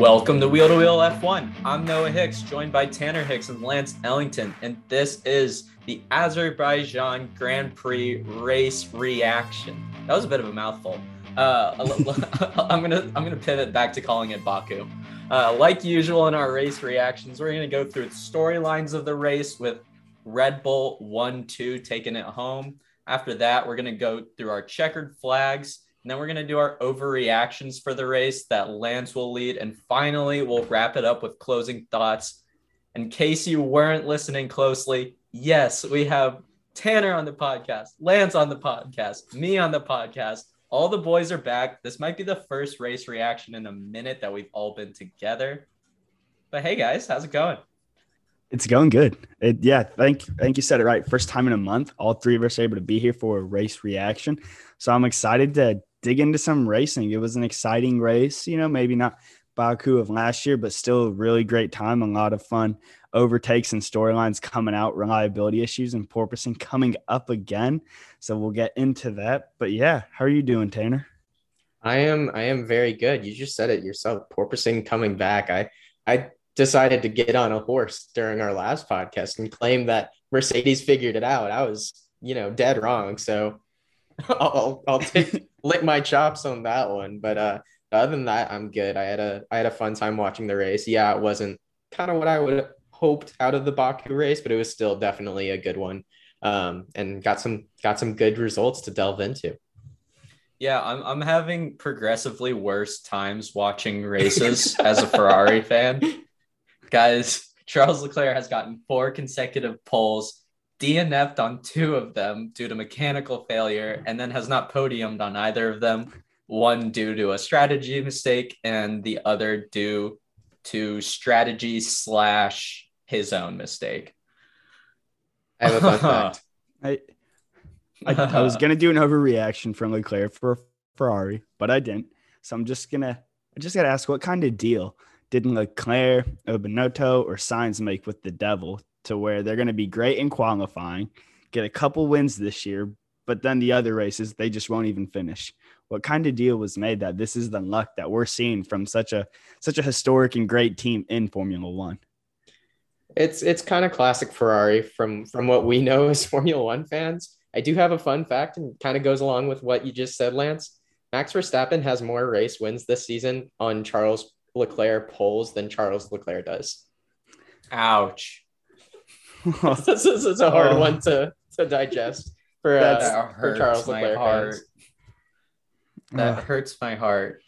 Welcome to Wheel to Wheel F1. I'm Noah Hicks, joined by Tanner Hicks and Lance Ellington, and this is the Azerbaijan Grand Prix race reaction. That was a bit of a mouthful. Uh, I'm gonna I'm gonna pivot back to calling it Baku. Uh, like usual in our race reactions, we're gonna go through the storylines of the race with Red Bull one two taking it home. After that, we're gonna go through our checkered flags and then we're going to do our overreactions for the race that Lance will lead. And finally, we'll wrap it up with closing thoughts. In case you weren't listening closely, yes, we have Tanner on the podcast, Lance on the podcast, me on the podcast. All the boys are back. This might be the first race reaction in a minute that we've all been together. But hey, guys, how's it going? It's going good. It, yeah, thank thank you said it right. First time in a month, all three of us are able to be here for a race reaction. So I'm excited to dig into some racing. It was an exciting race, you know, maybe not Baku of last year, but still a really great time. A lot of fun overtakes and storylines coming out, reliability issues and porpoising coming up again. So we'll get into that. But yeah, how are you doing, Tanner? I am I am very good. You just said it yourself. Porpoising coming back. I I decided to get on a horse during our last podcast and claim that Mercedes figured it out. I was, you know, dead wrong. So I'll I'll take lick my chops on that one. But uh, other than that, I'm good. I had a I had a fun time watching the race. Yeah, it wasn't kind of what I would have hoped out of the Baku race, but it was still definitely a good one. Um, and got some got some good results to delve into. Yeah, I'm I'm having progressively worse times watching races as a Ferrari fan. Guys, Charles Leclerc has gotten four consecutive poles DNF'd on two of them due to mechanical failure and then has not podiumed on either of them. One due to a strategy mistake and the other due to strategy slash his own mistake. I have a fun fact. I, I, I was gonna do an overreaction from Leclerc for Ferrari, but I didn't. So I'm just gonna I just gotta ask what kind of deal didn't Leclerc, Binotto, or Sainz make with the devil to where they're going to be great in qualifying, get a couple wins this year, but then the other races they just won't even finish. What kind of deal was made that this is the luck that we're seeing from such a such a historic and great team in Formula 1? It's it's kind of classic Ferrari from from what we know as Formula 1 fans. I do have a fun fact and kind of goes along with what you just said, Lance. Max Verstappen has more race wins this season on Charles Leclerc poles than Charles Leclerc does. Ouch. this, is, this is a hard oh. one to, to digest for, uh, for Charles Leclerc heart. fans. That uh, hurts my heart.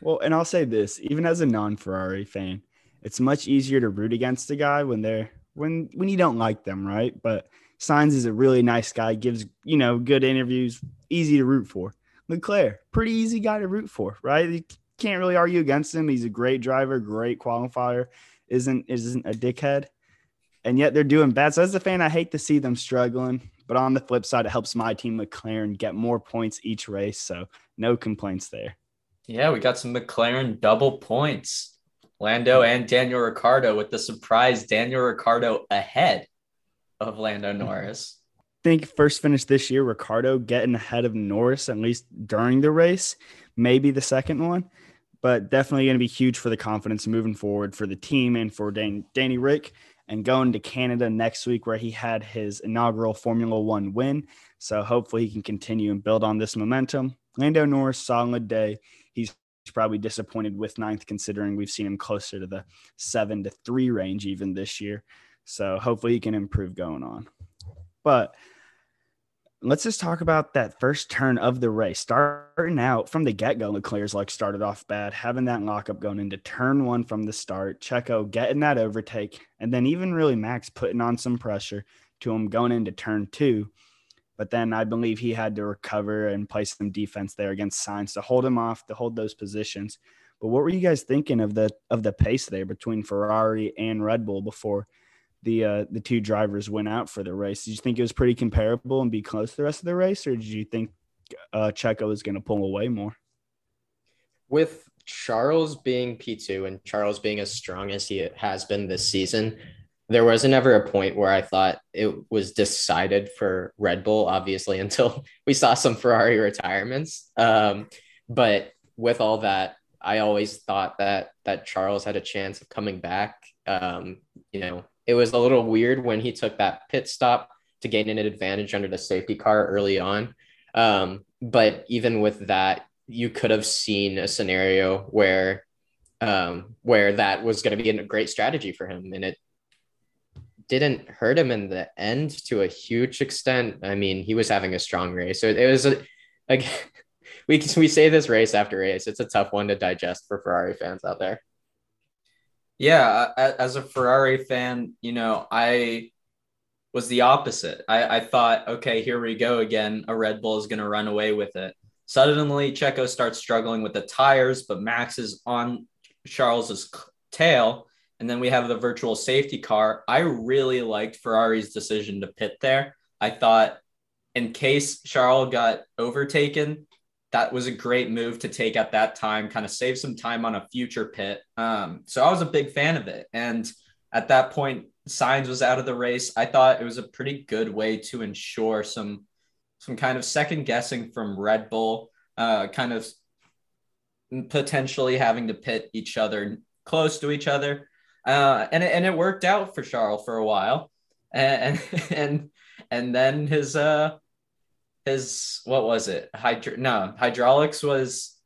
Well, and I'll say this, even as a non-Ferrari fan, it's much easier to root against a guy when they're when when you don't like them, right? But Sainz is a really nice guy, gives you know good interviews, easy to root for. Leclerc, pretty easy guy to root for, right? You can't really argue against him. He's a great driver, great qualifier, isn't isn't a dickhead and yet they're doing bad. So as a fan, I hate to see them struggling. But on the flip side, it helps my team McLaren get more points each race. So no complaints there. Yeah, we got some McLaren double points. Lando mm-hmm. and Daniel Ricciardo with the surprise Daniel Ricciardo ahead of Lando mm-hmm. Norris. I think first finish this year, Ricciardo getting ahead of Norris, at least during the race, maybe the second one, but definitely going to be huge for the confidence moving forward for the team and for Dan- Danny Rick and going to Canada next week where he had his inaugural Formula One win. So hopefully he can continue and build on this momentum. Lando Norris, solid day. He's probably disappointed with ninth, considering we've seen him closer to the seven to three range even this year. So hopefully he can improve going on. But let's just talk about that first turn of the race. Starting out from the get go, Leclerc's like started off bad, having that lockup going into turn one from the start. Checo getting that overtake, and then even really Max putting on some pressure to him going into turn two. But then I believe he had to recover and play some defense there against Sainz to hold him off, to hold those positions. But what were you guys thinking of the of the pace there between Ferrari and Red Bull before the uh, the two drivers went out for the race. Did you think it was pretty comparable and be close the rest of the race, or did you think uh, Checo was going to pull away more? With Charles being P2 and Charles being as strong as he has been this season, there wasn't ever a point where I thought it was decided for Red Bull, obviously, until we saw some Ferrari retirements. Um, but with all that, I always thought that that Charles had a chance of coming back. Um, you know, it was a little weird when he took that pit stop to gain an advantage under the safety car early on. Um, but even with that, you could have seen a scenario where um, where that was going to be a great strategy for him, and it didn't hurt him in the end to a huge extent. I mean, he was having a strong race, so it was a, like we we say this race after race. It's a tough one to digest for Ferrari fans out there. Yeah, as a Ferrari fan, you know, I was the opposite. I, I thought, okay, here we go again. A Red Bull is going to run away with it. Suddenly, Checo starts struggling with the tires, but Max is on Charles's tail. And then we have the virtual safety car. I really liked Ferrari's decision to pit there. I thought, in case Charles got overtaken, that was a great move to take at that time, kind of save some time on a future pit. Um, so I was a big fan of it. And at that point, Sainz was out of the race. I thought it was a pretty good way to ensure some some kind of second guessing from Red Bull, uh, kind of potentially having to pit each other close to each other. Uh, and, it, and it worked out for Charles for a while. And, and, and then his, uh, his, what was it? Hydro, no, hydraulics was,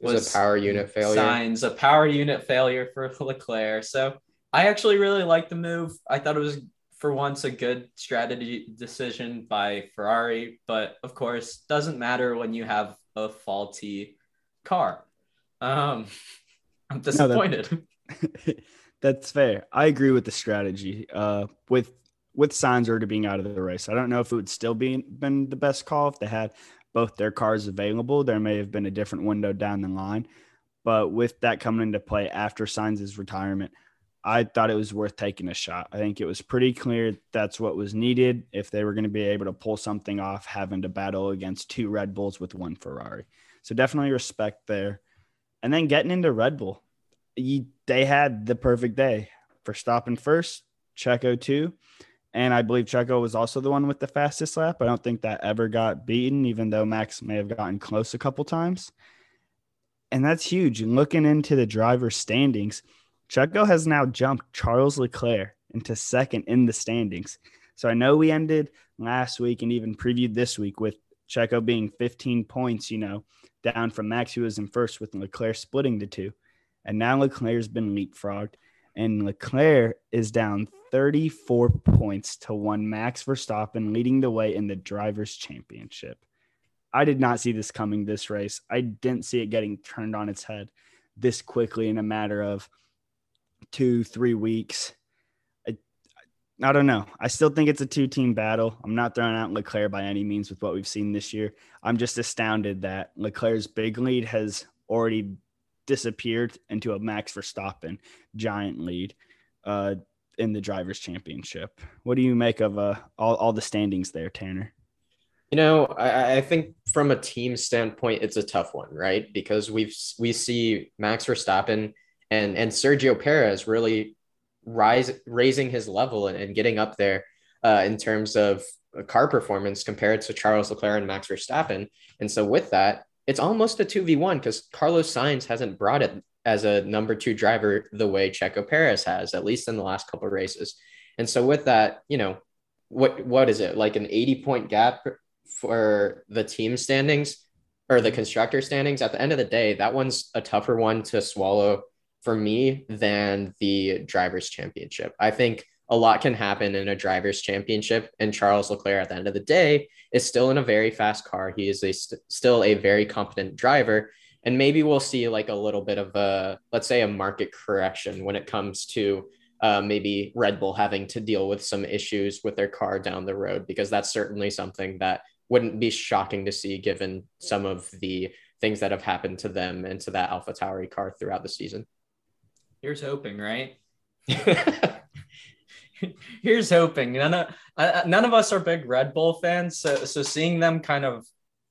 was, was a power unit failure. Sainz a power unit failure for Leclerc. So I actually really liked the move. I thought it was for once a good strategy decision by Ferrari, but of course, doesn't matter when you have a faulty car. Um, I'm disappointed. No, that, that's fair. I agree with the strategy. Uh, with with Sainz already being out of the race, I don't know if it would still be been the best call if they had both their cars available. There may have been a different window down the line, but with that coming into play after Sainz's retirement, I thought it was worth taking a shot. I think it was pretty clear that's what was needed if they were going to be able to pull something off, having to battle against two Red Bulls with one Ferrari. So definitely respect there. And then getting into Red Bull, you, they had the perfect day for stopping first, Checo two. And I believe Checo was also the one with the fastest lap. I don't think that ever got beaten, even though Max may have gotten close a couple times. And that's huge. And looking into the driver standings, Checo has now jumped Charles Leclerc into second in the standings. So I know we ended last week and even previewed this week with Checo being 15 points, you know, down from Max, who was in first with Leclerc splitting the two. And now Leclerc's been leapfrogged, and Leclerc is down 34 points to one Max Verstappen, leading the way in the Drivers' Championship. I did not see this coming this race. I didn't see it getting turned on its head this quickly in a matter of two, three weeks. I, I don't know. I still think it's a two team battle. I'm not throwing out Leclerc by any means with what we've seen this year. I'm just astounded that Leclerc's big lead has already disappeared into a Max Verstappen giant lead uh, in the Drivers' Championship. What do you make of uh, all, all the standings there, Tanner? You know, I, I, think from a team standpoint, it's a tough one, right? Because we've we see Max Verstappen and and Sergio Perez really rise raising his level and, and getting up there uh, in terms of car performance compared to Charles Leclerc and Max Verstappen. And so with that, it's almost a 2v1 because Carlos Sainz hasn't brought it as a number two driver the way Checo Perez has, at least in the last couple races. And so with that, you know, what what is it like an 80 point gap for the team standings or the constructor standings? At the end of the day, that one's a tougher one to swallow for me than the drivers championship. I think a lot can happen in a drivers championship and Charles Leclerc at the end of the day is still in a very fast car. He is a st- still a very competent driver and maybe we'll see like a little bit of a let's say a market correction when it comes to uh, maybe Red Bull having to deal with some issues with their car down the road because that's certainly something that wouldn't be shocking to see given some of the things that have happened to them and to that AlphaTauri car throughout the season. Here's hoping, right? Here's hoping. None of uh, none of us are big Red Bull fans, so so seeing them kind of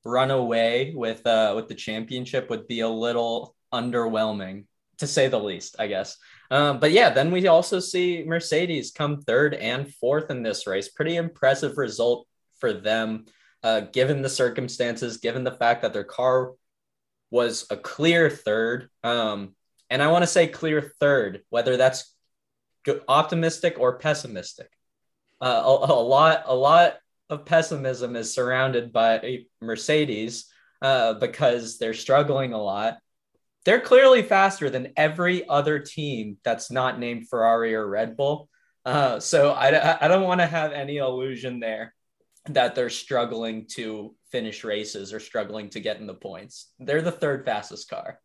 run away with uh with the championship would be a little underwhelming to say the least, I guess. Um, but yeah, then we also see Mercedes come third and fourth in this race. Pretty impressive result for them, uh, given the circumstances, given the fact that their car was a clear third. Um, and I want to say clear third, whether that's optimistic or pessimistic. Uh, a, a, lot, a lot of pessimism is surrounded by Mercedes uh, because they're struggling a lot. They're clearly faster than every other team that's not named Ferrari or Red Bull. Uh, so I, I don't want to have any illusion there that they're struggling to finish races or struggling to get in the points. They're the third fastest car.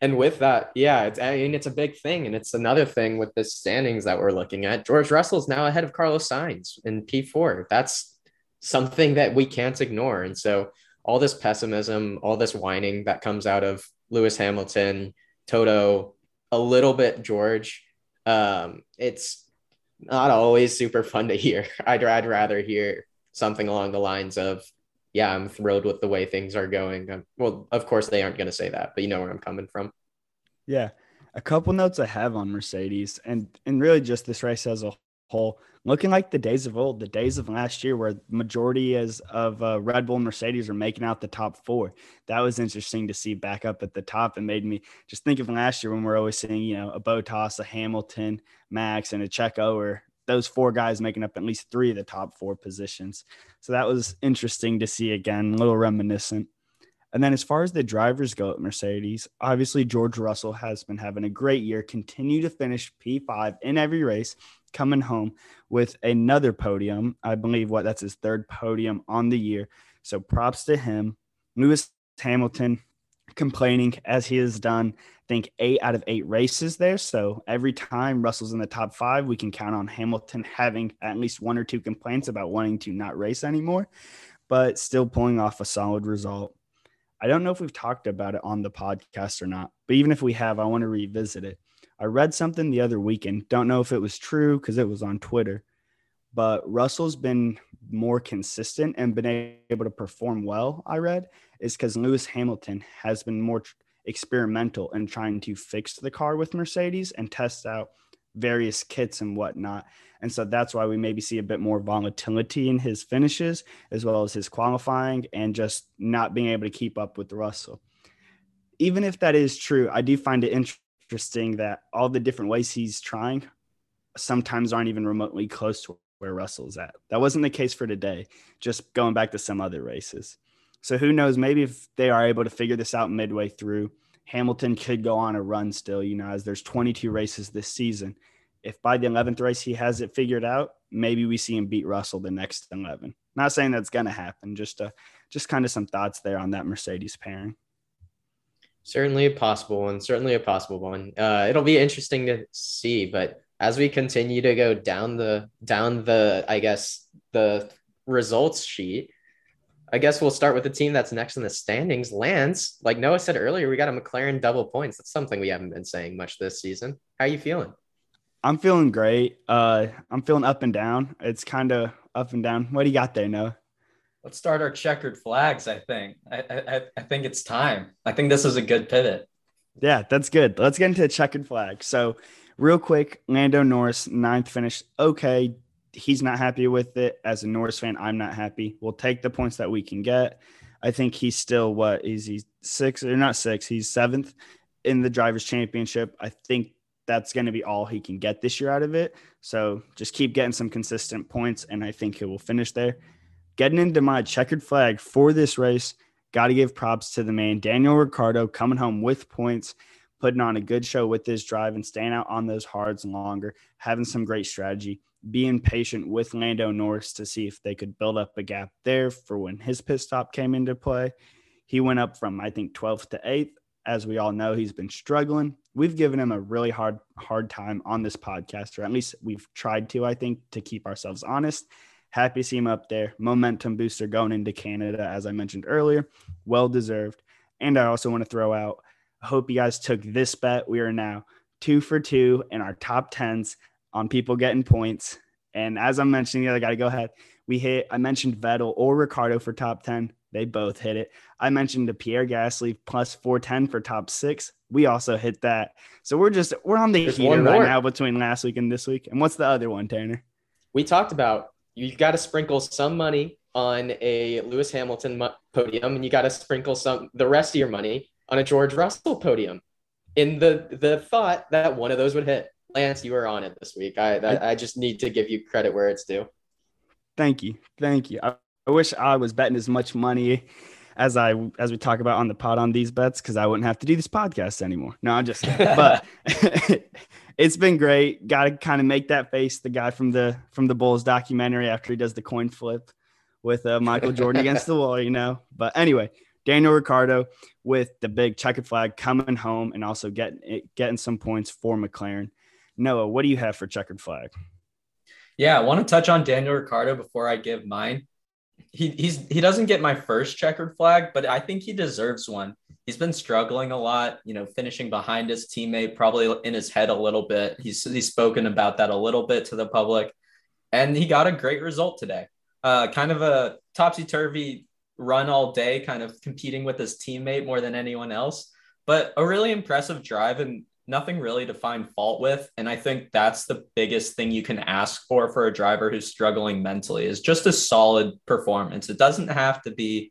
And with that, yeah, it's, I mean, it's a big thing. And it's another thing with the standings that we're looking at. George Russell's now ahead of Carlos Sainz in P4. That's something that we can't ignore. And so all this pessimism, all this whining that comes out of Lewis Hamilton, Toto, a little bit George, um, it's not always super fun to hear. I'd, I'd rather hear something along the lines of, yeah, I'm thrilled with the way things are going. Um, well, of course, they aren't going to say that, but you know where I'm coming from. Yeah. A couple notes I have on Mercedes and, and really just this race as a whole, looking like the days of old, the days of last year where majority is of uh, Red Bull Mercedes are making out the top four. That was interesting to see back up at the top and made me just think of last year when we're always seeing, you know, a Bottas, a Hamilton, Max, and a Checo or those four guys making up at least three of the top four positions. So that was interesting to see again, a little reminiscent. And then as far as the drivers go at Mercedes, obviously George Russell has been having a great year, continue to finish P5 in every race, coming home with another podium. I believe what that's his third podium on the year. So props to him. Lewis Hamilton complaining as he has done, I think eight out of eight races there. So every time Russell's in the top five, we can count on Hamilton having at least one or two complaints about wanting to not race anymore, but still pulling off a solid result. I don't know if we've talked about it on the podcast or not, but even if we have, I want to revisit it. I read something the other weekend. Don't know if it was true because it was on Twitter, but Russell's been more consistent and been able to perform well. I read is because Lewis Hamilton has been more experimental in trying to fix the car with Mercedes and test out various kits and whatnot. And so that's why we maybe see a bit more volatility in his finishes, as well as his qualifying and just not being able to keep up with Russell. Even if that is true, I do find it interesting that all the different ways he's trying sometimes aren't even remotely close to where Russell's at. That wasn't the case for today, just going back to some other races. So who knows? Maybe if they are able to figure this out midway through, Hamilton could go on a run still, you know, as there's 22 races this season. If by the 11th race he has it figured out, maybe we see him beat Russell the next 11. Not saying that's going to happen, just uh, just kind of some thoughts there on that Mercedes pairing. Certainly a possible one, certainly a possible one. Uh, it'll be interesting to see, but as we continue to go down the down the I guess the results sheet, I guess we'll start with the team that's next in the standings. Lance, like Noah said earlier, we got a McLaren double points. That's something we haven't been saying much this season. How are you feeling? I'm feeling great. Uh, I'm feeling up and down. It's kind of up and down. What do you got there, Noah? Let's start our checkered flags. I think. I, I I think it's time. I think this is a good pivot. Yeah, that's good. Let's get into the checkered flag. So, real quick, Lando Norris ninth finish. Okay, he's not happy with it. As a Norris fan, I'm not happy. We'll take the points that we can get. I think he's still what is he six or not six? He's seventh in the drivers' championship. I think that's going to be all he can get this year out of it. So just keep getting some consistent points, and I think he will finish there. Getting into my checkered flag for this race, got to give props to the man Daniel Ricciardo coming home with points, putting on a good show with his drive and staying out on those hards longer, having some great strategy being patient with Lando Norris to see if they could build up a gap there for when his pit stop came into play. He went up from I think 12th to 8th. As we all know, he's been struggling. We've given him a really hard hard time on this podcast, or at least we've tried to, I think, to keep ourselves honest. Happy to see him up there. Momentum booster going into Canada, as I mentioned earlier. Well deserved. And I also want to throw out, I hope you guys took this bet. We are now two for two in our top tens on people getting points. And as I'm mentioning, I got to go ahead. We hit, I mentioned Vettel or Ricciardo for top 10. They both hit it. I mentioned the Pierre Gasly plus 410 for top six. We also hit that. So we're just, we're on the There's heater right now between last week and this week. And what's the other one, Tanner? We talked about you've got to sprinkle some money on a Lewis Hamilton podium and you got to sprinkle some, the rest of your money on a George Russell podium in the the thought that one of those would hit. Lance, you were on it this week. I I, I just need to give you credit where it's due. Thank you, thank you. I, I wish I was betting as much money as I as we talk about on the pod on these bets because I wouldn't have to do this podcast anymore. No, I'm just but it's been great. Got to kind of make that face the guy from the from the Bulls documentary after he does the coin flip with uh, Michael Jordan against the wall, you know. But anyway, Daniel Ricciardo with the big checkered flag coming home and also getting getting some points for McLaren. Noah, what do you have for checkered flag? Yeah, I want to touch on Daniel Ricciardo before I give mine. He he's he doesn't get my first checkered flag, but I think he deserves one. He's been struggling a lot, you know, finishing behind his teammate, probably in his head a little bit. He's he's spoken about that a little bit to the public, and he got a great result today. Uh, kind of a topsy turvy run all day, kind of competing with his teammate more than anyone else. But a really impressive drive and nothing really to find fault with. And I think that's the biggest thing you can ask for for a driver who's struggling mentally is just a solid performance. It doesn't have to be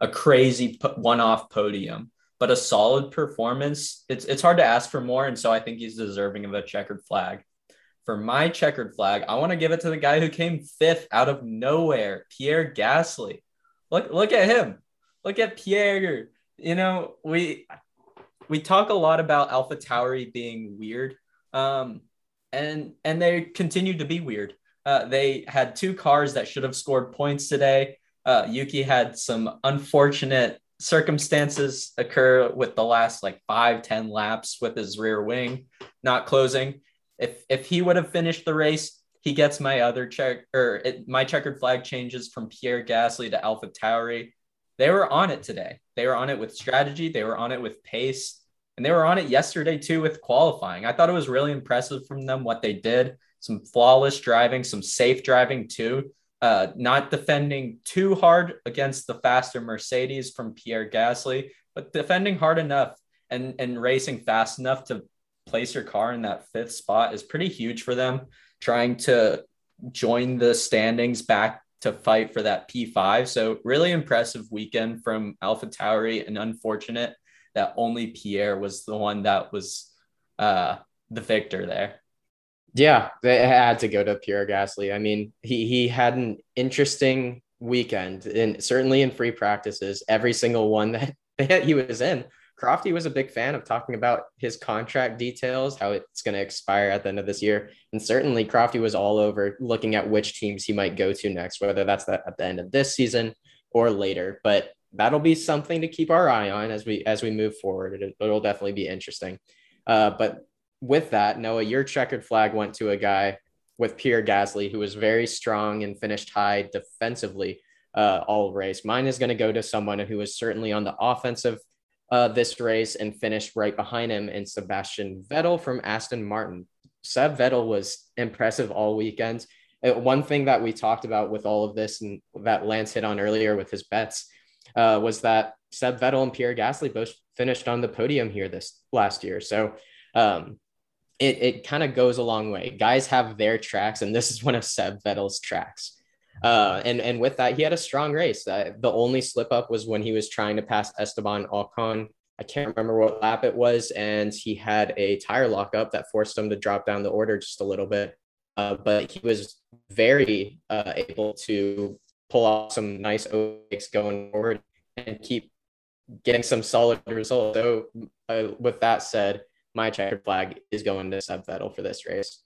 a crazy one-off podium, but a solid performance. It's it's hard to ask for more, and so I think he's deserving of a checkered flag. For my checkered flag, I want to give it to the guy who came fifth out of nowhere, Pierre Gasly. Look, look at him. Look at Pierre. You know, we we talk a lot about AlphaTauri being weird, um, and and they continue to be weird. Uh, they had two cars that should have scored points today. Uh, Yuki had some unfortunate circumstances occur with the last like five ten laps with his rear wing not closing. If if he would have finished the race, he gets my other check or it, my checkered flag changes from Pierre Gasly to AlphaTauri. They were on it today. They were on it with strategy. They were on it with pace. And they were on it yesterday too with qualifying. I thought it was really impressive from them what they did. Some flawless driving, some safe driving too. Uh, not defending too hard against the faster Mercedes from Pierre Gasly, but defending hard enough and, and racing fast enough to place your car in that fifth spot is pretty huge for them trying to join the standings back to fight for that P5. So really impressive weekend from AlphaTauri and unfortunate that only Pierre was the one that was uh, the victor there. Yeah, they had to go to Pierre Gasly. I mean, he he had an interesting weekend and certainly in free practices, every single one that, that he was in Crofty was a big fan of talking about his contract details, how it's going to expire at the end of this year. And certainly Crofty was all over looking at which teams he might go to next, whether that's the, at the end of this season or later. But that'll be something to keep our eye on as we as we move forward. It, will definitely be interesting. Uh, but with that, Noah, your checkered flag went to a guy with Pierre Gasly, who was very strong and finished high defensively uh, all race. Mine is going to go to someone who was certainly on the offensive – uh, this race and finished right behind him in Sebastian Vettel from Aston Martin. Seb Vettel was impressive all weekend. Uh, one thing that we talked about with all of this and that Lance hit on earlier with his bets uh, was that Seb Vettel and Pierre Gasly both finished on the podium here this last year. So um, it, it kind of goes a long way. Guys have their tracks, and this is one of Seb Vettel's tracks. Uh, and and with that, he had a strong race. Uh, the only slip up was when he was trying to pass Esteban Ocon. I can't remember what lap it was, and he had a tire lockup that forced him to drop down the order just a little bit. Uh, but he was very uh, able to pull off some nice overtakes going forward and keep getting some solid results. So, uh, with that said, my checkered flag is going to Seb Vettel for this race.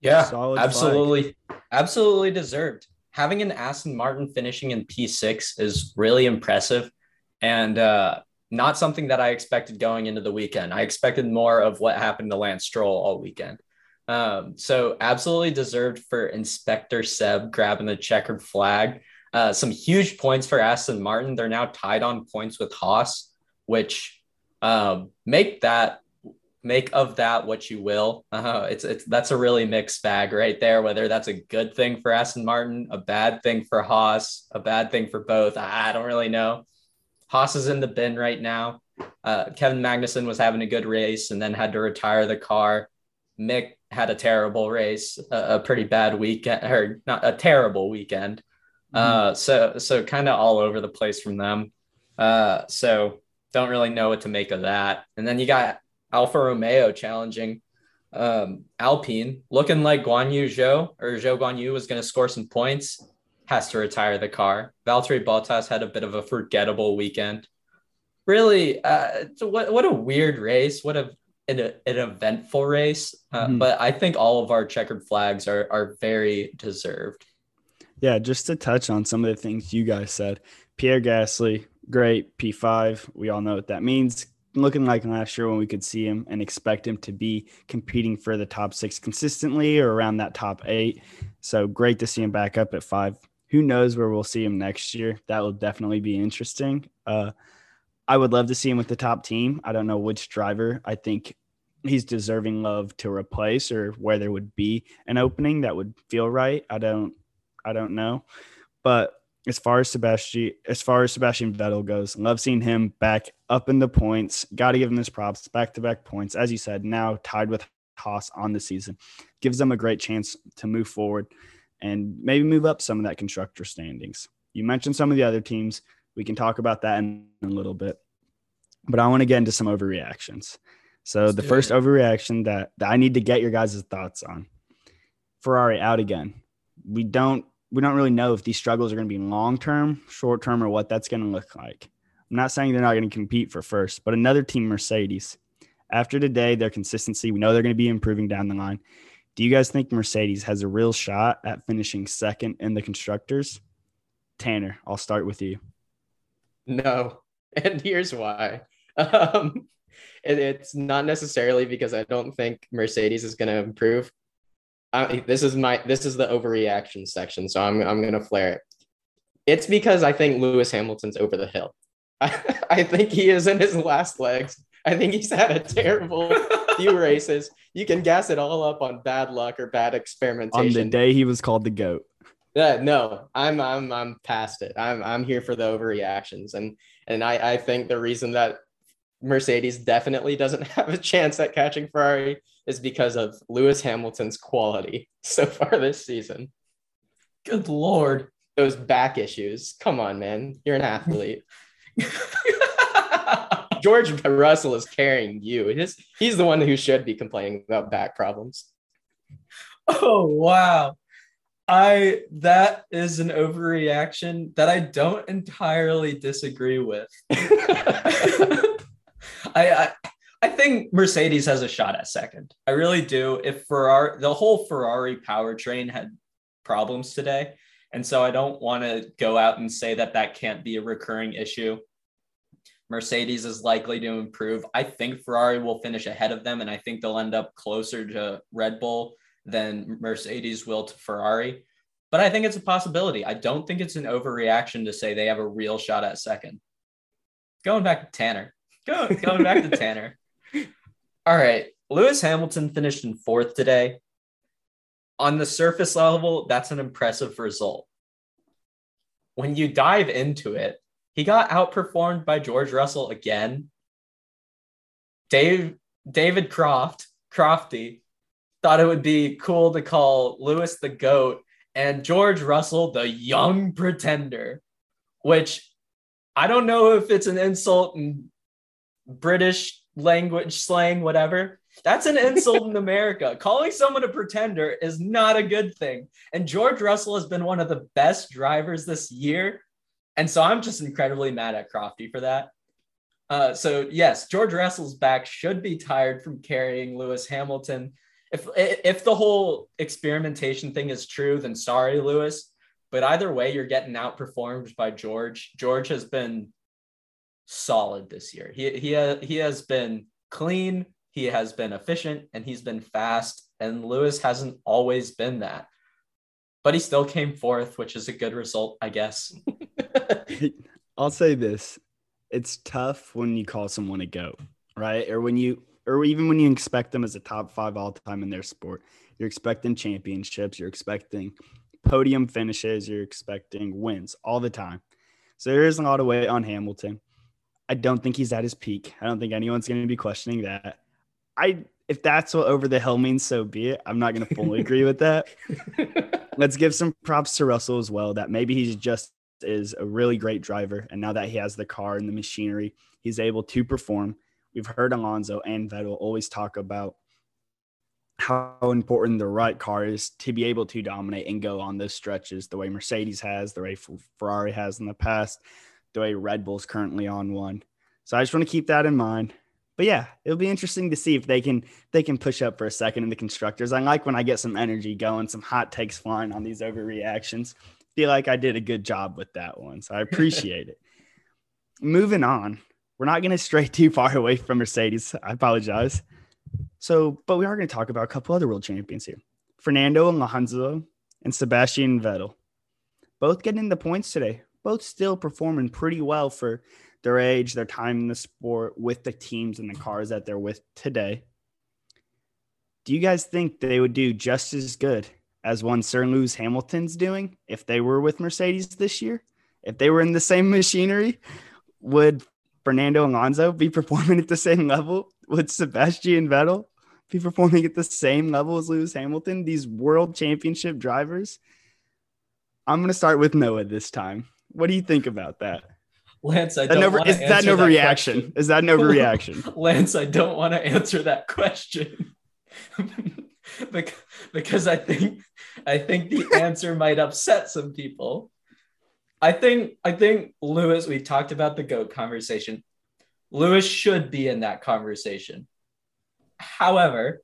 Yeah, Solid absolutely, flag. absolutely deserved having an Aston Martin finishing in P6 is really impressive and uh, not something that I expected going into the weekend. I expected more of what happened to Lance Stroll all weekend. Um, so absolutely deserved for Inspector Seb grabbing the checkered flag. Uh, some huge points for Aston Martin. They're now tied on points with Haas, which um, make that make of that what you will. Uh, it's it's that's a really mixed bag right there. Whether that's a good thing for Aston Martin, a bad thing for Haas, a bad thing for both, I don't really know. Haas is in the bin right now. Uh, Kevin Magnussen was having a good race and then had to retire the car. Mick had a terrible race, a, a pretty bad weekend, or not a terrible weekend. Mm-hmm. Uh, so so kind of all over the place from them. Uh, so don't really know what to make of that. And then you got Alfa Romeo challenging um, Alpine, looking like Guan Yu Zhou or Zhou Guan Yu was going to score some points, has to retire the car. Valtteri Bottas had a bit of a forgettable weekend. Really, uh, what what a weird race. What a an, an eventful race. Uh, mm-hmm. But I think all of our checkered flags are are very deserved. Yeah, just to touch on some of the things you guys said. Pierre Gasly, great P5. We all know what that means looking like last year when we could see him and expect him to be competing for the top six consistently or around that top eight. So great to see him back up at five. Who knows where we'll see him next year? That will definitely be interesting. Uh, I would love to see him with the top team. I don't know which driver I think he's deserving of to replace or where there would be an opening that would feel right. I don't I don't know. But as far as Sebastian as far as Sebastian Vettel goes, love seeing him back up in the points. Got to give him his props, back to back points. As you said, now tied with Haas on the season, gives them a great chance to move forward and maybe move up some of that constructor standings. You mentioned some of the other teams. We can talk about that in a little bit, but I want to get into some overreactions. So Let's the first it. overreaction that, that I need to get your guys' thoughts on: Ferrari out again. We don't we don't really know if these struggles are going to be long term, short term, or what that's going to look like. I'm not saying they're not going to compete for first, but another team, Mercedes, after today, their consistency, we know they're going to be improving down the line. Do you guys think Mercedes has a real shot at finishing second in the constructors? Tanner, I'll start with you. No. And here's why. Um, it, it's not necessarily because I don't think Mercedes is going to improve. I, this is my this is the overreaction section, so I'm I'm gonna flare it. It's because I think Lewis Hamilton's over the hill. I, I think he is in his last legs. I think he's had a terrible few races. You can gas it all up on bad luck or bad experimentation. On the day he was called the goat. Yeah, no, I'm I'm I'm past it. I'm I'm here for the overreactions, and and I I think the reason that Mercedes definitely doesn't have a chance at catching Ferrari is because of Lewis Hamilton's quality so far this season. Good lord. Those back issues. Come on, man. You're an athlete. George Russell is carrying you. He's, he's the one who should be complaining about back problems. Oh, wow. I that is an overreaction that I don't entirely disagree with. I, I I think Mercedes has a shot at second. I really do. If Ferrari, the whole Ferrari powertrain had problems today. And so I don't want to go out and say that that can't be a recurring issue. Mercedes is likely to improve. I think Ferrari will finish ahead of them, and I think they'll end up closer to Red Bull than Mercedes will to Ferrari. But I think it's a possibility. I don't think it's an overreaction to say they have a real shot at second. Going back to Tanner. Go, going back to Tanner. All right. Lewis Hamilton finished in fourth today. On the surface level, that's an impressive result. When you dive into it, he got outperformed by George Russell again. Dave David Croft, Crofty, thought it would be cool to call Lewis the GOAT and George Russell the young pretender, which I don't know if it's an insult in British language, slang, whatever. That's an insult in America. Calling someone a pretender is not a good thing. And George Russell has been one of the best drivers this year. And so I'm just incredibly mad at Crofty for that. Uh, so yes, George Russell's back should be tired from carrying Lewis Hamilton. If if the whole experimentation thing is true, then sorry, Lewis. But either way, you're getting outperformed by George. George has been solid this year. He he uh, he has been clean, he has been efficient, and he's been fast. And Lewis hasn't always been that, but he still came fourth, which is a good result, I guess. I'll say this: it's tough when you call someone a goat, right? Or when you, or even when you expect them as a top five all time in their sport. You're expecting championships. You're expecting podium finishes. You're expecting wins all the time. So there is a lot of weight on Hamilton. I don't think he's at his peak. I don't think anyone's going to be questioning that. I if that's what over the hill means, so be it. I'm not going to fully agree with that. Let's give some props to Russell as well. That maybe he's just is a really great driver. And now that he has the car and the machinery, he's able to perform. We've heard Alonso and Vettel always talk about how important the right car is to be able to dominate and go on those stretches the way Mercedes has, the way Ferrari has in the past, the way Red Bull's currently on one. So I just want to keep that in mind. But yeah, it'll be interesting to see if they can they can push up for a second in the constructors. I like when I get some energy going, some hot takes flying on these overreactions. Feel like I did a good job with that one. So I appreciate it. Moving on. We're not going to stray too far away from Mercedes. I apologize. So, but we are going to talk about a couple other world champions here. Fernando Alonso and Sebastian Vettel. Both getting the points today. Both still performing pretty well for their age, their time in the sport, with the teams and the cars that they're with today. Do you guys think they would do just as good as one Sir Lewis Hamilton's doing if they were with Mercedes this year? If they were in the same machinery, would Fernando Alonso be performing at the same level? Would Sebastian Vettel be performing at the same level as Lewis Hamilton? These world championship drivers? I'm going to start with Noah this time. What do you think about that? Lance, I don't over, is that an overreaction? That is that an overreaction? Lance, I don't want to answer that question because I think I think the answer might upset some people. I think I think Lewis. We talked about the goat conversation. Lewis should be in that conversation. However,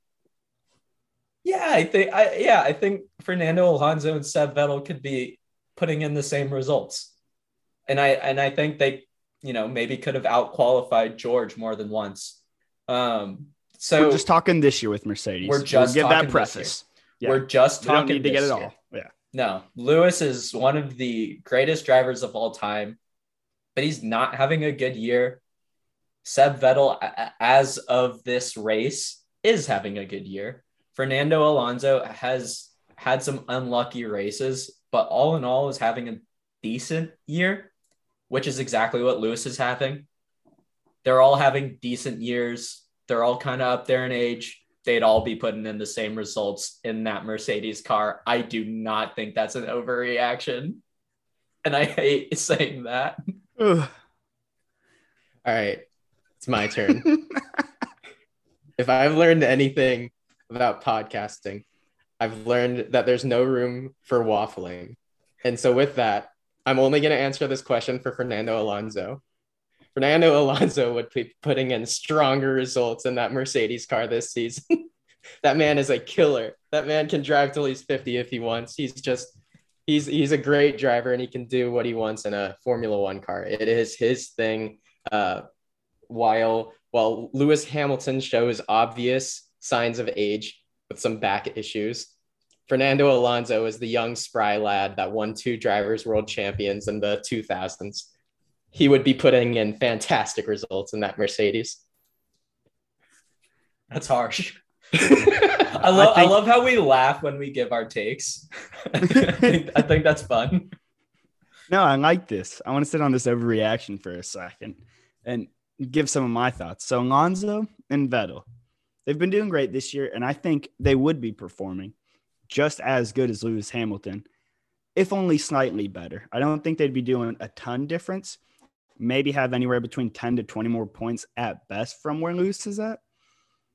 yeah, I think I yeah I think Fernando Alonso and Seb Vettel could be putting in the same results and I and I think they, you know, maybe could have out qualified George more than once. Um, so we're just talking this year with Mercedes. We're just we'll give that preface. Yeah. We're just we talking. don't need to get it year. all. Yeah. No, Lewis is one of the greatest drivers of all time, but he's not having a good year. Seb Vettel, as of this race, is having a good year. Fernando Alonso has had some unlucky races, but all in all is having a decent year which is exactly what Lewis is having. They're all having decent years. They're all kind of up there in age. They'd all be putting in the same results in that Mercedes car. I do not think that's an overreaction. And I hate saying that. all right. It's my turn. if I've learned anything about podcasting, I've learned that there's no room for waffling. And so, with that, I'm only going to answer this question for Fernando Alonso. Fernando Alonso would be putting in stronger results in that Mercedes car this season. that man is a killer. That man can drive till he's 50 if he wants. He's just he's he's a great driver and he can do what he wants in a Formula 1 car. It is his thing. Uh, while while Lewis Hamilton shows obvious signs of age with some back issues, Fernando Alonso is the young, spry lad that won two drivers' world champions in the 2000s. He would be putting in fantastic results in that Mercedes. That's harsh. I love I, think... I, love how we laugh when we give our takes. I, think, I think that's fun. No, I like this. I want to sit on this overreaction for a second and give some of my thoughts. So Alonso and Vettel, they've been doing great this year, and I think they would be performing just as good as Lewis Hamilton, if only slightly better. I don't think they'd be doing a ton difference. Maybe have anywhere between 10 to 20 more points at best from where Lewis is at.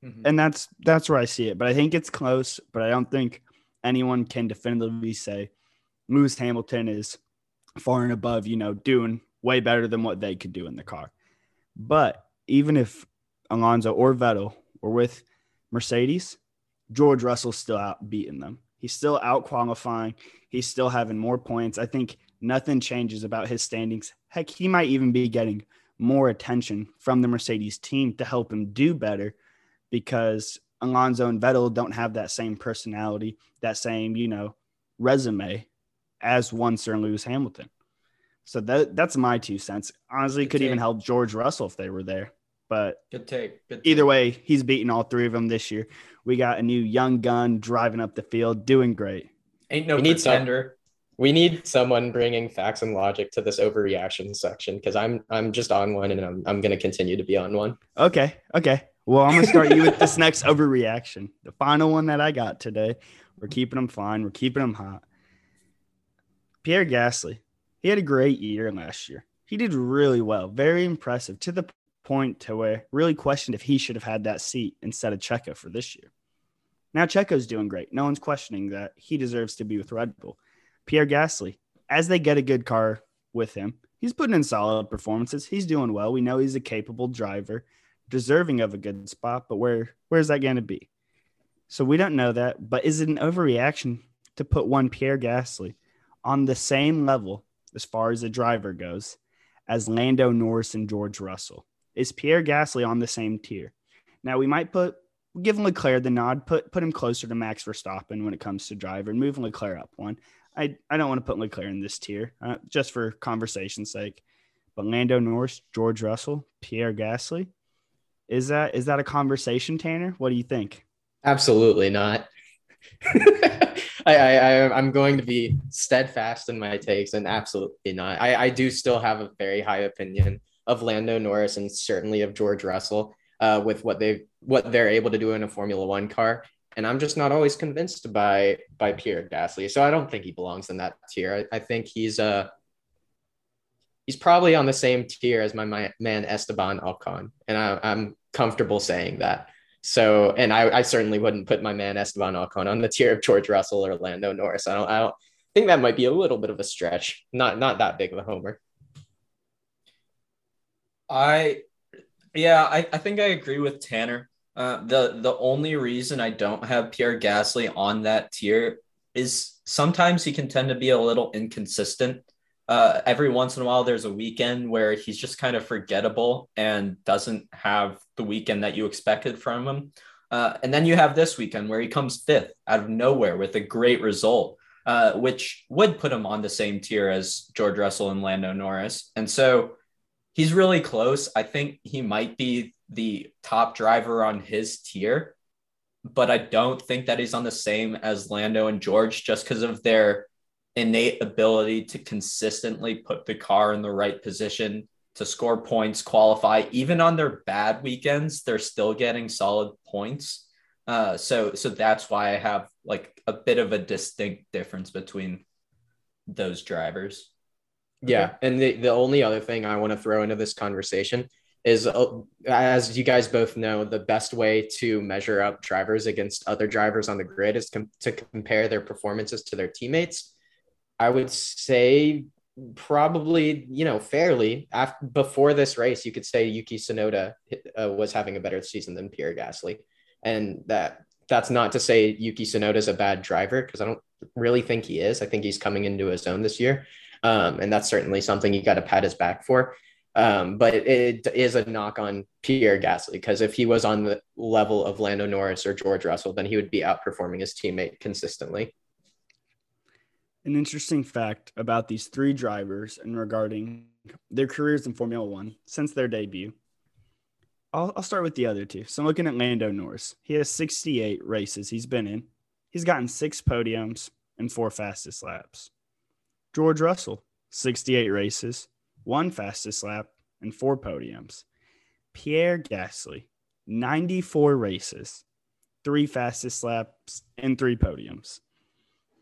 Mm-hmm. And that's that's where I see it. But I think it's close, but I don't think anyone can definitively say Lewis Hamilton is far and above, you know, doing way better than what they could do in the car. But even if Alonso or Vettel were with Mercedes, George Russell's still out beating them. He's still out qualifying. He's still having more points. I think nothing changes about his standings. Heck, he might even be getting more attention from the Mercedes team to help him do better because Alonso and Vettel don't have that same personality, that same, you know, resume as one Sir Lewis Hamilton. So that that's my two cents. Honestly, could even help George Russell if they were there. But Good take. Good take. either way, he's beaten all three of them this year. We got a new young gun driving up the field, doing great. Ain't no we need. Some, we need someone bringing facts and logic to this overreaction section because I'm I'm just on one and I'm I'm gonna continue to be on one. Okay, okay. Well, I'm gonna start you with this next overreaction. The final one that I got today. We're keeping them fine. We're keeping them hot. Pierre Gasly, He had a great year last year. He did really well, very impressive to the point to where really questioned if he should have had that seat instead of Checo for this year. Now Checo's doing great. No one's questioning that he deserves to be with Red Bull. Pierre Gasly, as they get a good car with him, he's putting in solid performances. He's doing well. We know he's a capable driver, deserving of a good spot, but where where's that going to be? So we don't know that. But is it an overreaction to put one Pierre Gasly on the same level as far as a driver goes as Lando Norris and George Russell? Is Pierre Gasly on the same tier? Now we might put give Leclerc the nod, put put him closer to Max Verstappen when it comes to driver, and move Leclerc up one. I, I don't want to put Leclerc in this tier uh, just for conversation's sake. But Lando Norris, George Russell, Pierre Gasly, is that is that a conversation, Tanner? What do you think? Absolutely not. I, I I'm going to be steadfast in my takes and absolutely not. I, I do still have a very high opinion of Lando Norris and certainly of George Russell uh, with what they what they're able to do in a Formula One car. And I'm just not always convinced by by Pierre Gasly. So I don't think he belongs in that tier. I, I think he's uh he's probably on the same tier as my, my man Esteban Ocon, and I, I'm comfortable saying that. So, and I, I certainly wouldn't put my man Esteban Ocon on the tier of George Russell or Lando Norris. I don't, I don't think that might be a little bit of a stretch. Not, not that big of a homer. I, yeah, I, I think I agree with Tanner. Uh, the the only reason I don't have Pierre Gasly on that tier is sometimes he can tend to be a little inconsistent. Uh, every once in a while, there's a weekend where he's just kind of forgettable and doesn't have the weekend that you expected from him. Uh, and then you have this weekend where he comes fifth out of nowhere with a great result, uh, which would put him on the same tier as George Russell and Lando Norris. And so he's really close. I think he might be the top driver on his tier, but I don't think that he's on the same as Lando and George just because of their innate ability to consistently put the car in the right position to score points, qualify. Even on their bad weekends, they're still getting solid points. Uh, so so that's why I have like a bit of a distinct difference between those drivers. Yeah, and the, the only other thing I want to throw into this conversation is uh, as you guys both know the best way to measure up drivers against other drivers on the grid is com- to compare their performances to their teammates. I would say probably, you know, fairly after before this race, you could say Yuki Tsunoda uh, was having a better season than Pierre Gasly, and that that's not to say Yuki Tsunoda is a bad driver because I don't really think he is. I think he's coming into his own this year, um, and that's certainly something you got to pat his back for. Um, but it, it is a knock on Pierre Gasly because if he was on the level of Lando Norris or George Russell, then he would be outperforming his teammate consistently. An interesting fact about these three drivers and regarding their careers in Formula One since their debut. I'll, I'll start with the other two. So, I'm looking at Lando Norris. He has 68 races he's been in. He's gotten six podiums and four fastest laps. George Russell, 68 races, one fastest lap, and four podiums. Pierre Gasly, 94 races, three fastest laps, and three podiums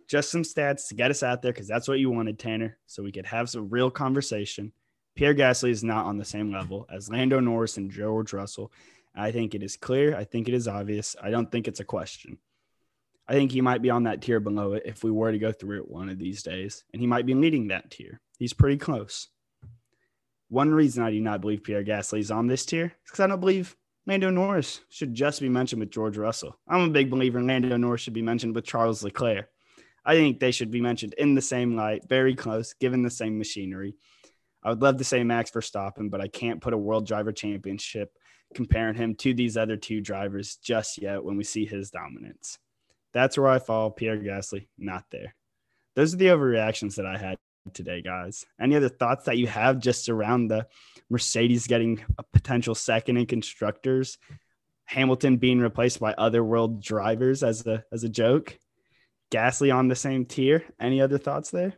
just some stats to get us out there because that's what you wanted, Tanner, so we could have some real conversation. Pierre Gasly is not on the same level as Lando Norris and George Russell. I think it is clear. I think it is obvious. I don't think it's a question. I think he might be on that tier below it if we were to go through it one of these days, and he might be leading that tier. He's pretty close. One reason I do not believe Pierre Gasly is on this tier is because I don't believe Lando Norris should just be mentioned with George Russell. I'm a big believer Lando Norris should be mentioned with Charles Leclerc. I think they should be mentioned in the same light, very close, given the same machinery. I would love to say Max Verstappen, but I can't put a world driver championship comparing him to these other two drivers just yet when we see his dominance. That's where I fall. Pierre Gasly, not there. Those are the overreactions that I had today, guys. Any other thoughts that you have just around the Mercedes getting a potential second in constructors, Hamilton being replaced by other world drivers as a as a joke? Gasly on the same tier. Any other thoughts there?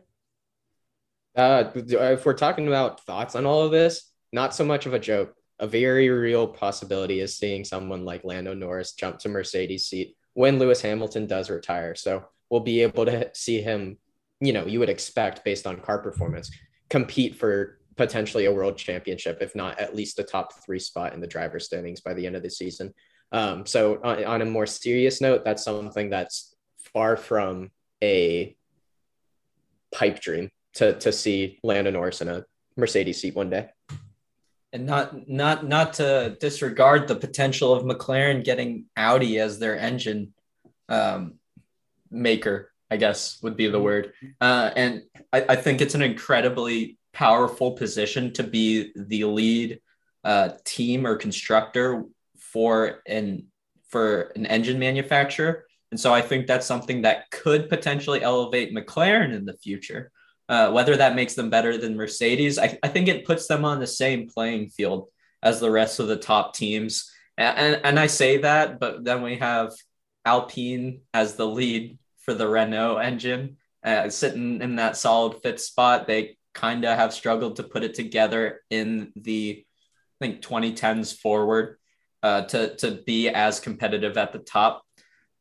Uh, if we're talking about thoughts on all of this, not so much of a joke. A very real possibility is seeing someone like Lando Norris jump to Mercedes seat when Lewis Hamilton does retire. So we'll be able to see him, you know, you would expect based on car performance. compete for potentially a world championship, if not at least a top three spot in the driver's standings by the end of the season. Um, so on, on a more serious note, that's something that's far from a pipe dream to to see Lando Norris in a Mercedes seat one day. And not not not to disregard the potential of McLaren getting Audi as their engine um, maker, I guess would be the mm-hmm. word. Uh, and I, I think it's an incredibly powerful position to be the lead uh, team or constructor for an for an engine manufacturer. And so I think that's something that could potentially elevate McLaren in the future. Uh, whether that makes them better than Mercedes, I, I think it puts them on the same playing field as the rest of the top teams. And, and, and I say that, but then we have Alpine as the lead for the Renault engine, uh, sitting in that solid fifth spot. They kind of have struggled to put it together in the, I think, 2010s forward uh, to, to be as competitive at the top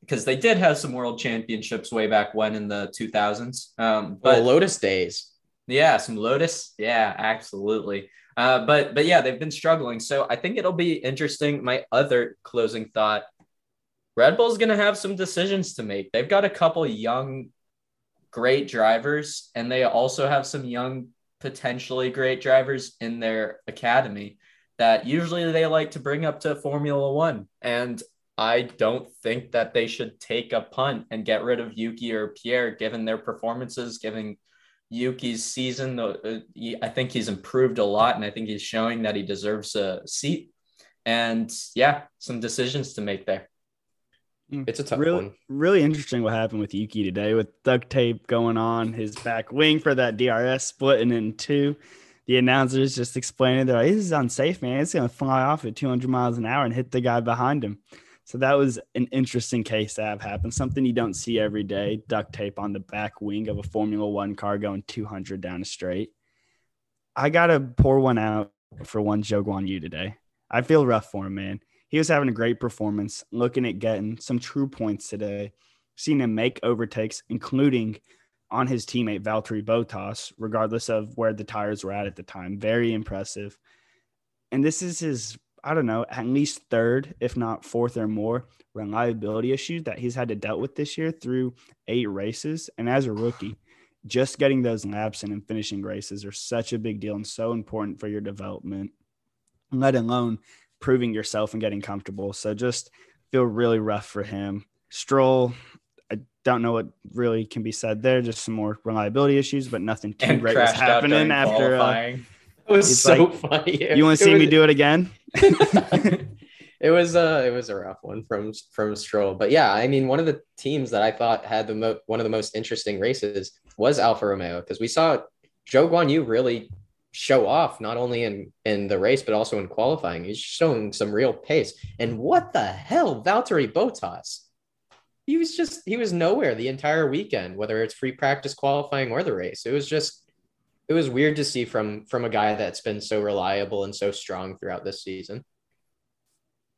because they did have some world championships way back when in the 2000s. Um, but well, Lotus days. Yeah, some Lotus. Yeah, absolutely. Uh, but but yeah, they've been struggling. So I think it'll be interesting. My other closing thought: Red Bull's going to have some decisions to make. They've got a couple young, great drivers, and they also have some young, potentially great drivers in their academy that usually they like to bring up to Formula One. And I don't think that they should take a punt and get rid of Yuki or Pierre, given their performances, given Yuki's season. Uh, I think he's improved a lot, and I think he's showing that he deserves a seat. And yeah, some decisions to make there. Hmm. It's a tough really, one. Really interesting what happened with Yuki today with duct tape going on his back wing for that DRS splitting in two. The announcers just explaining they're like, this is unsafe, man. It's going to fly off at 200 miles an hour and hit the guy behind him. So that was an interesting case to have happen. Something you don't see every day. Duct tape on the back wing of a Formula One car going 200 down a straight. I gotta pour one out for one Zhou Guan Yu today. I feel rough for him, man. He was having a great performance, looking at getting some true points today. Seen him make overtakes, including on his teammate Valtteri Bottas, regardless of where the tires were at at the time. Very impressive. And this is his I don't know, at least third, if not fourth or more reliability issues that he's had to dealt with this year through eight races. And as a rookie, just getting those laps in and finishing races are such a big deal and so important for your development, let alone proving yourself and getting comfortable. So just feel really rough for him. Stroll, I don't know what really can be said there. Just some more reliability issues, but nothing too great was happening after. Uh, it was so like, funny. You want to see was, me do it again? it was uh it was a rough one from from Stroll. But yeah, I mean one of the teams that I thought had the mo- one of the most interesting races was Alfa Romeo because we saw Zhou Guan Yu really show off not only in in the race but also in qualifying. He's showing some real pace. And what the hell, Valtteri Bottas? He was just he was nowhere the entire weekend, whether it's free practice qualifying or the race. It was just it was weird to see from from a guy that's been so reliable and so strong throughout this season.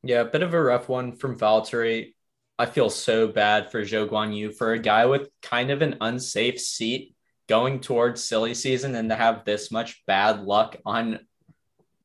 Yeah, a bit of a rough one from Valtteri. I feel so bad for Zhou Guan Yu for a guy with kind of an unsafe seat going towards silly season and to have this much bad luck on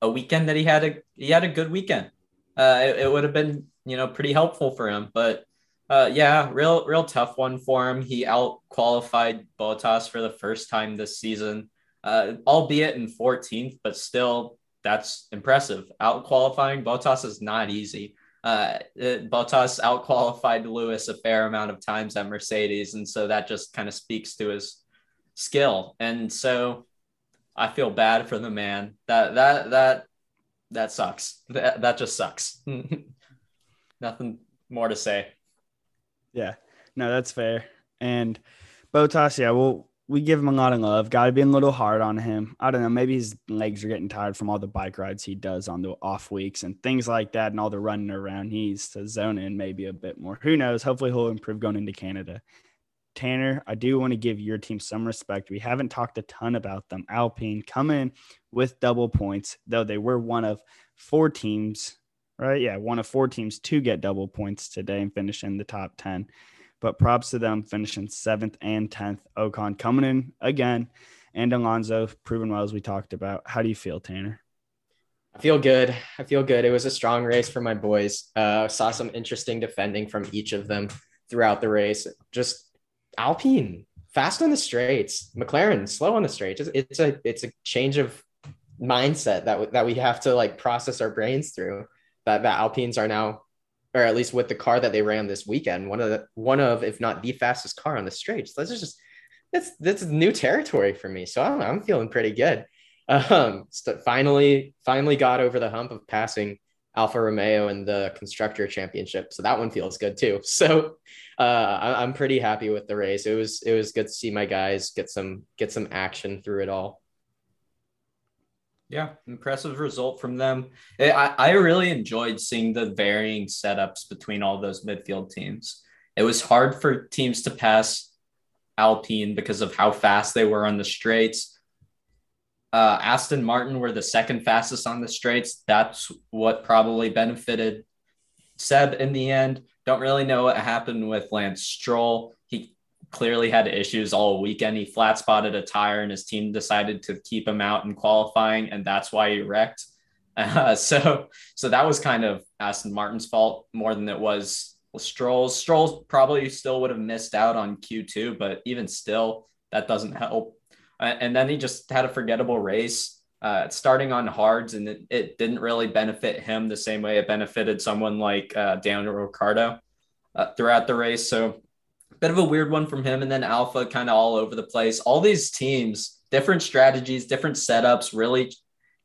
a weekend that he had a he had a good weekend. Uh, it, it would have been you know pretty helpful for him, but uh, yeah, real real tough one for him. He out qualified Bottas for the first time this season uh, albeit in 14th, but still that's impressive. Out qualifying Bottas is not easy. Uh, Bottas out qualified Lewis a fair amount of times at Mercedes, and so that just kind of speaks to his skill. And so I feel bad for the man. That that that that sucks. That that just sucks. Nothing more to say. Yeah, no, that's fair. And Bottas, yeah, we'll we give him a lot of love. Got to be a little hard on him. I don't know. Maybe his legs are getting tired from all the bike rides he does on the off weeks and things like that, and all the running around. He needs to zone in maybe a bit more. Who knows? Hopefully, he'll improve going into Canada. Tanner, I do want to give your team some respect. We haven't talked a ton about them. Alpine come in with double points, though they were one of four teams, right? Yeah, one of four teams to get double points today and finish in the top 10 but props to them finishing seventh and 10th. Ocon coming in again and Alonso proven well as we talked about. How do you feel, Tanner? I feel good. I feel good. It was a strong race for my boys. Uh, saw some interesting defending from each of them throughout the race. Just Alpine fast on the straights, McLaren slow on the straights. It's, it's a it's a change of mindset that that we have to like process our brains through. That that Alpines are now, or at least with the car that they ran this weekend, one of the one of if not the fastest car on the straights. This is just that's that's new territory for me. So I'm I'm feeling pretty good. Um, so finally finally got over the hump of passing Alfa Romeo in the constructor championship. So that one feels good too. So uh, I'm pretty happy with the race. It was it was good to see my guys get some get some action through it all. Yeah, impressive result from them. I, I really enjoyed seeing the varying setups between all those midfield teams. It was hard for teams to pass Alpine because of how fast they were on the straights. Uh, Aston Martin were the second fastest on the straights. That's what probably benefited Seb in the end. Don't really know what happened with Lance Stroll. He clearly had issues all weekend. He flat spotted a tire, and his team decided to keep him out in qualifying, and that's why he wrecked. Uh, so, so that was kind of Aston Martin's fault more than it was Stroll's. Stroll probably still would have missed out on Q2, but even still, that doesn't help. Uh, and then he just had a forgettable race. Uh, starting on hards, and it, it, didn't really benefit him the same way it benefited someone like uh, Daniel Ricciardo uh, throughout the race. So bit of a weird one from him. And then Alpha kind of all over the place. All these teams, different strategies, different setups really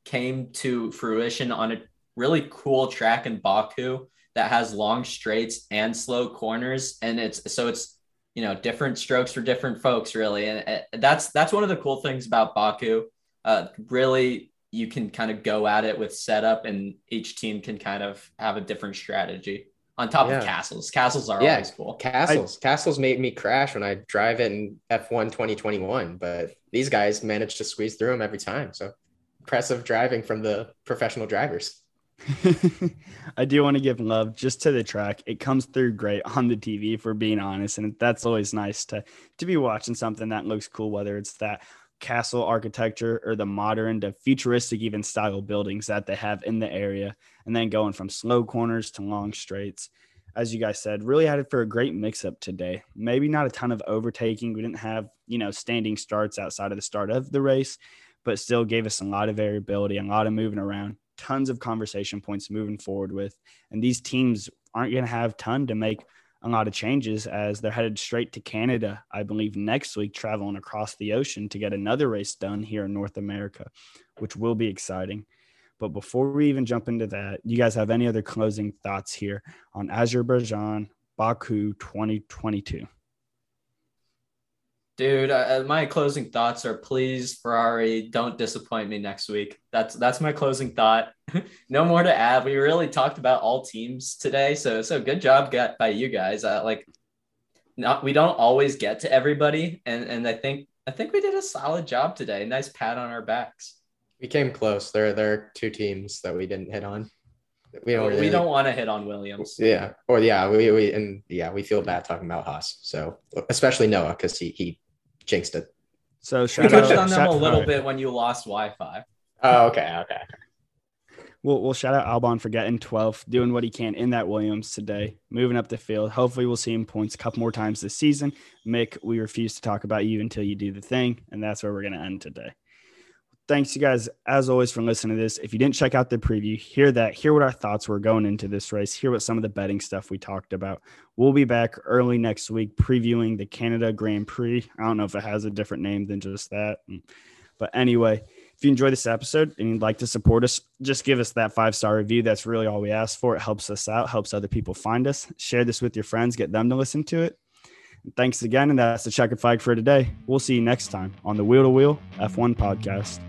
came to fruition on a really cool track in Baku that has long straights and slow corners. And it's so it's, you know, different strokes for different folks, really. And that's that's one of the cool things about Baku. Uh, really, you can kind of go at it with setup, and each team can kind of have a different strategy on top yeah. of castles. Castles are yeah, always cool. Castles. I, castles made me crash when I drive it in F1 2021, but these guys managed to squeeze through them every time. So impressive driving from the professional drivers. I do want to give love just to the track. It comes through great on the TV, for being honest, and that's always nice to to be watching something that looks cool, whether it's that castle architecture or the modern to futuristic even style buildings that they have in the area and then going from slow corners to long straights. As you guys said really had it for a great mix up today. Maybe not a ton of overtaking. We didn't have you know standing starts outside of the start of the race but still gave us a lot of variability a lot of moving around tons of conversation points moving forward with. And these teams aren't going to have ton to make a lot of changes as they're headed straight to Canada, I believe, next week, traveling across the ocean to get another race done here in North America, which will be exciting. But before we even jump into that, you guys have any other closing thoughts here on Azerbaijan Baku 2022? Dude, uh, my closing thoughts are please Ferrari, don't disappoint me next week. That's that's my closing thought. no more to add. We really talked about all teams today, so so good job got by you guys. Uh, like, not we don't always get to everybody, and and I think I think we did a solid job today. Nice pat on our backs. We came close. There there are two teams that we didn't hit on. We don't. Really, we don't want to hit on Williams. Yeah, or yeah, we, we and yeah, we feel bad talking about Haas. So especially Noah because he he jinxed it. So shout we touched on them a little right. bit when you lost Wi-Fi. Oh, okay, okay. We'll, we'll shout out Albon for getting 12th, doing what he can in that Williams today, moving up the field. Hopefully, we'll see him points a couple more times this season. Mick, we refuse to talk about you until you do the thing, and that's where we're going to end today thanks you guys as always for listening to this. If you didn't check out the preview, hear that, hear what our thoughts were going into this race, hear what some of the betting stuff we talked about. We'll be back early next week previewing the Canada Grand Prix. I don't know if it has a different name than just that. But anyway, if you enjoy this episode and you'd like to support us, just give us that five star review. That's really all we ask for. It helps us out, helps other people find us. Share this with your friends, get them to listen to it. Thanks again. And that's the checkered flag for today. We'll see you next time on the Wheel to Wheel F1 podcast.